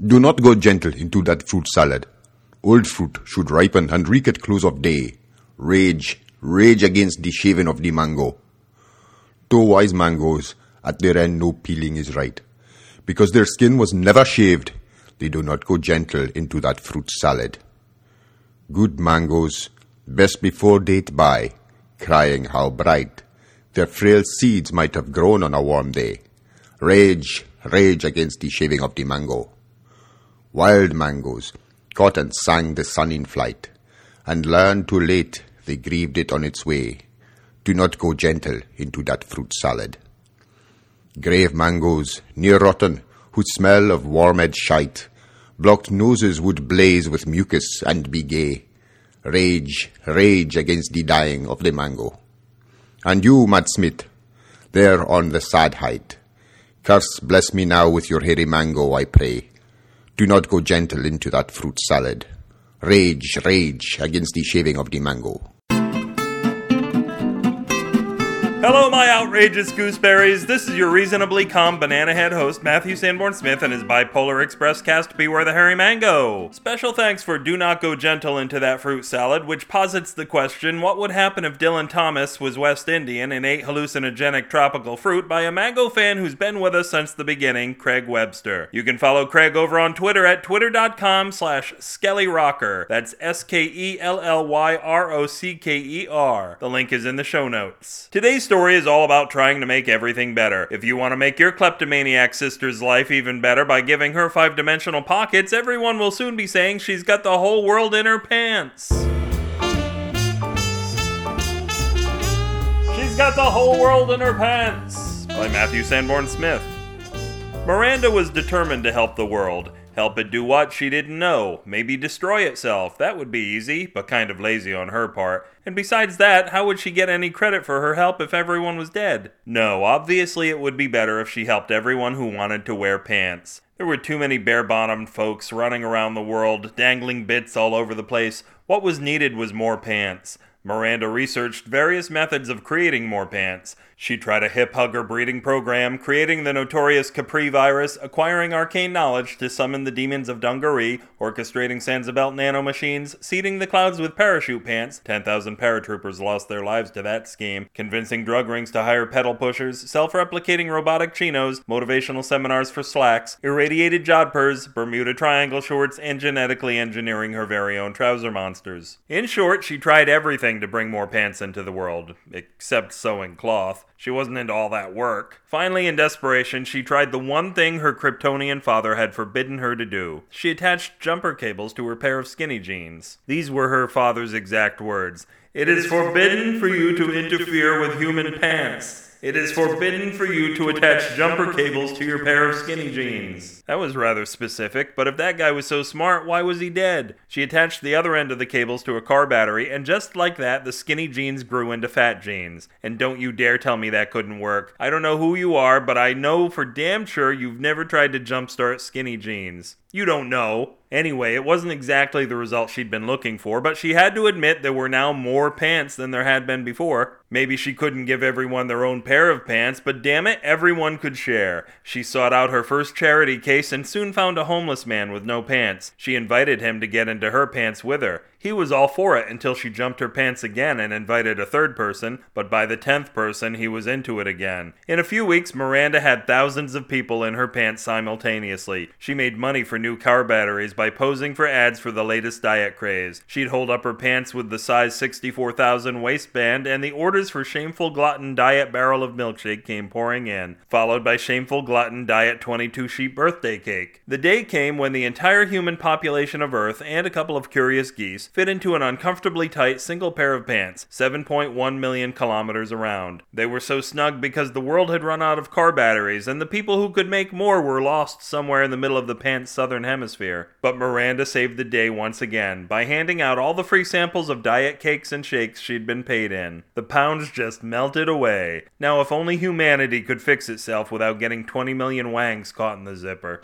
Do not go gentle into that fruit salad. Old fruit should ripen and reek at close of day. Rage, rage against the shaving of the mango. Two wise mangoes, at their end no peeling is right. Because their skin was never shaved, they do not go gentle into that fruit salad. Good mangoes, best before date by, crying how bright their frail seeds might have grown on a warm day. Rage, rage against the shaving of the mango. Wild mangoes caught and sang the sun in flight, and learned too late they grieved it on its way. Do not go gentle into that fruit salad. Grave mangoes, near rotten, whose smell of worm-ed shite, blocked noses would blaze with mucus and be gay. Rage, rage against the dying of the mango. And you, Matt Smith, there on the sad height, curse bless me now with your hairy mango, I pray. Do not go gentle into that fruit salad. Rage, rage against the shaving of the mango. Hello, my outrageous gooseberries. This is your reasonably calm banana head host, Matthew Sanborn Smith, and his bipolar express cast Beware the Hairy Mango. Special thanks for Do Not Go Gentle into that fruit salad, which posits the question what would happen if Dylan Thomas was West Indian and ate hallucinogenic tropical fruit by a mango fan who's been with us since the beginning, Craig Webster. You can follow Craig over on Twitter at twitter.com slash skellyrocker. That's S K E L L Y R O C K E R. The link is in the show notes. Today's story is all about trying to make everything better. If you want to make your kleptomaniac sister's life even better by giving her five dimensional pockets, everyone will soon be saying she's got the whole world in her pants. She's got the whole world in her pants by Matthew Sanborn Smith. Miranda was determined to help the world. Help it do what she didn't know. Maybe destroy itself. That would be easy, but kind of lazy on her part. And besides that, how would she get any credit for her help if everyone was dead? No, obviously it would be better if she helped everyone who wanted to wear pants. There were too many bare bottomed folks running around the world, dangling bits all over the place. What was needed was more pants. Miranda researched various methods of creating more pants. She tried a hip hugger breeding program, creating the notorious Capri virus, acquiring arcane knowledge to summon the demons of Dungaree, orchestrating Sansabelt nanomachines, seeding the clouds with parachute pants, 10,000 paratroopers lost their lives to that scheme, convincing drug rings to hire pedal pushers, self replicating robotic chinos, motivational seminars for slacks, irradiated jodhpurs, Bermuda Triangle shorts, and genetically engineering her very own trouser monsters. In short, she tried everything to bring more pants into the world, except sewing cloth. She wasn't into all that work. Finally, in desperation, she tried the one thing her Kryptonian father had forbidden her to do. She attached jumper cables to her pair of skinny jeans. These were her father's exact words It is forbidden for you to interfere with human pants. It is forbidden for you to attach jumper cables to your pair of skinny jeans. That was rather specific, but if that guy was so smart, why was he dead? She attached the other end of the cables to a car battery, and just like that, the skinny jeans grew into fat jeans. And don't you dare tell me that couldn't work. I don't know who you are, but I know for damn sure you've never tried to jumpstart skinny jeans. You don't know. Anyway, it wasn't exactly the result she'd been looking for, but she had to admit there were now more pants than there had been before. Maybe she couldn't give everyone their own pair of pants, but damn it, everyone could share. She sought out her first charity case and soon found a homeless man with no pants. She invited him to get into her pants with her. He was all for it until she jumped her pants again and invited a third person, but by the tenth person, he was into it again. In a few weeks, Miranda had thousands of people in her pants simultaneously. She made money for new car batteries by posing for ads for the latest diet craze. She'd hold up her pants with the size 64,000 waistband, and the orders for Shameful Glutton Diet Barrel of Milkshake came pouring in, followed by Shameful Glutton Diet 22 Sheep Birthday Cake. The day came when the entire human population of Earth and a couple of curious geese fit into an uncomfortably tight single pair of pants, 7.1 million kilometers around. They were so snug because the world had run out of car batteries, and the people who could make more were lost somewhere in the middle of the pants' southern hemisphere. But Miranda saved the day once again by handing out all the free samples of diet cakes and shakes she'd been paid in. The just melted away. Now, if only humanity could fix itself without getting 20 million wangs caught in the zipper.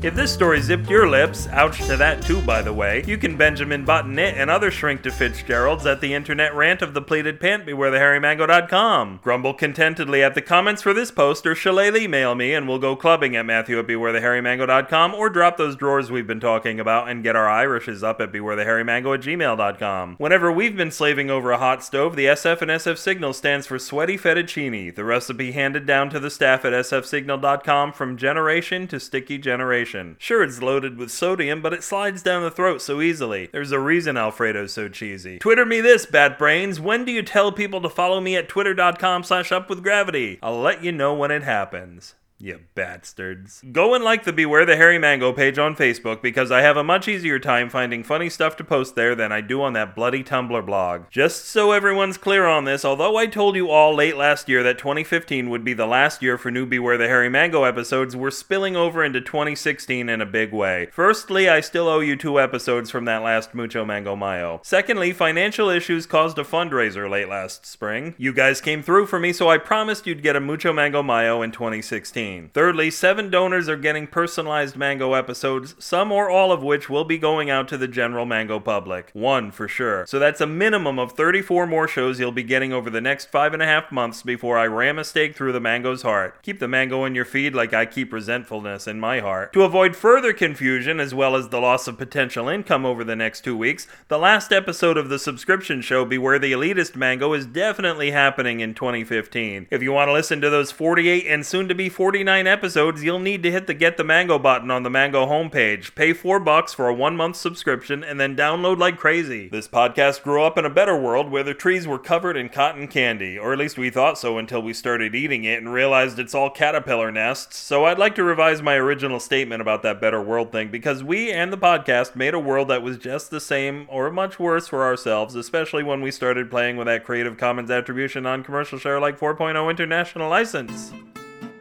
If this story zipped your lips, ouch to that too, by the way, you can Benjamin Button it and other shrink to Fitzgeralds at the internet rant of the pleated pant bewarethehairymango.com. Grumble contentedly at the comments for this post or shillelagh mail me and we'll go clubbing at Matthew at bewarethehairymango.com or drop those drawers we've been talking about and get our Irishes up at bewarethehairymango at gmail.com. Whenever we've been slaving over a hot stove, the SF and SF Signal stands for Sweaty Fettuccine, the recipe handed down to the staff at sfsignal.com from generation to sticky generation. Sure, it's loaded with sodium, but it slides down the throat so easily. There's a reason Alfredo's so cheesy. Twitter me this, bat brains. When do you tell people to follow me at twitter.com slash upwithgravity? I'll let you know when it happens. You bastards. Go and like the Beware the Hairy Mango page on Facebook because I have a much easier time finding funny stuff to post there than I do on that bloody Tumblr blog. Just so everyone's clear on this, although I told you all late last year that 2015 would be the last year for new Beware the Hairy Mango episodes, we're spilling over into 2016 in a big way. Firstly, I still owe you two episodes from that last Mucho Mango Mayo. Secondly, financial issues caused a fundraiser late last spring. You guys came through for me, so I promised you'd get a Mucho Mango Mayo in 2016. Thirdly, seven donors are getting personalized Mango episodes, some or all of which will be going out to the general Mango public. One for sure. So that's a minimum of 34 more shows you'll be getting over the next five and a half months before I ram a stake through the Mango's heart. Keep the Mango in your feed like I keep resentfulness in my heart. To avoid further confusion, as well as the loss of potential income over the next two weeks, the last episode of the subscription show Beware the Elitist Mango is definitely happening in 2015. If you want to listen to those 48 and soon to be 40 49 episodes, you'll need to hit the Get the Mango button on the Mango homepage. Pay 4 bucks for a 1 month subscription and then download like crazy. This podcast grew up in a better world where the trees were covered in cotton candy, or at least we thought so until we started eating it and realized it's all caterpillar nests. So I'd like to revise my original statement about that better world thing because we and the podcast made a world that was just the same or much worse for ourselves, especially when we started playing with that Creative Commons Attribution non commercial share like 4.0 international license.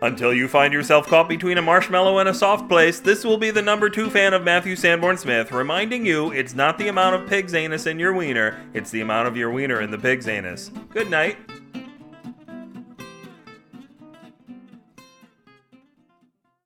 Until you find yourself caught between a marshmallow and a soft place, this will be the number two fan of Matthew Sanborn Smith, reminding you it's not the amount of pig's anus in your wiener, it's the amount of your wiener in the pig's anus. Good night.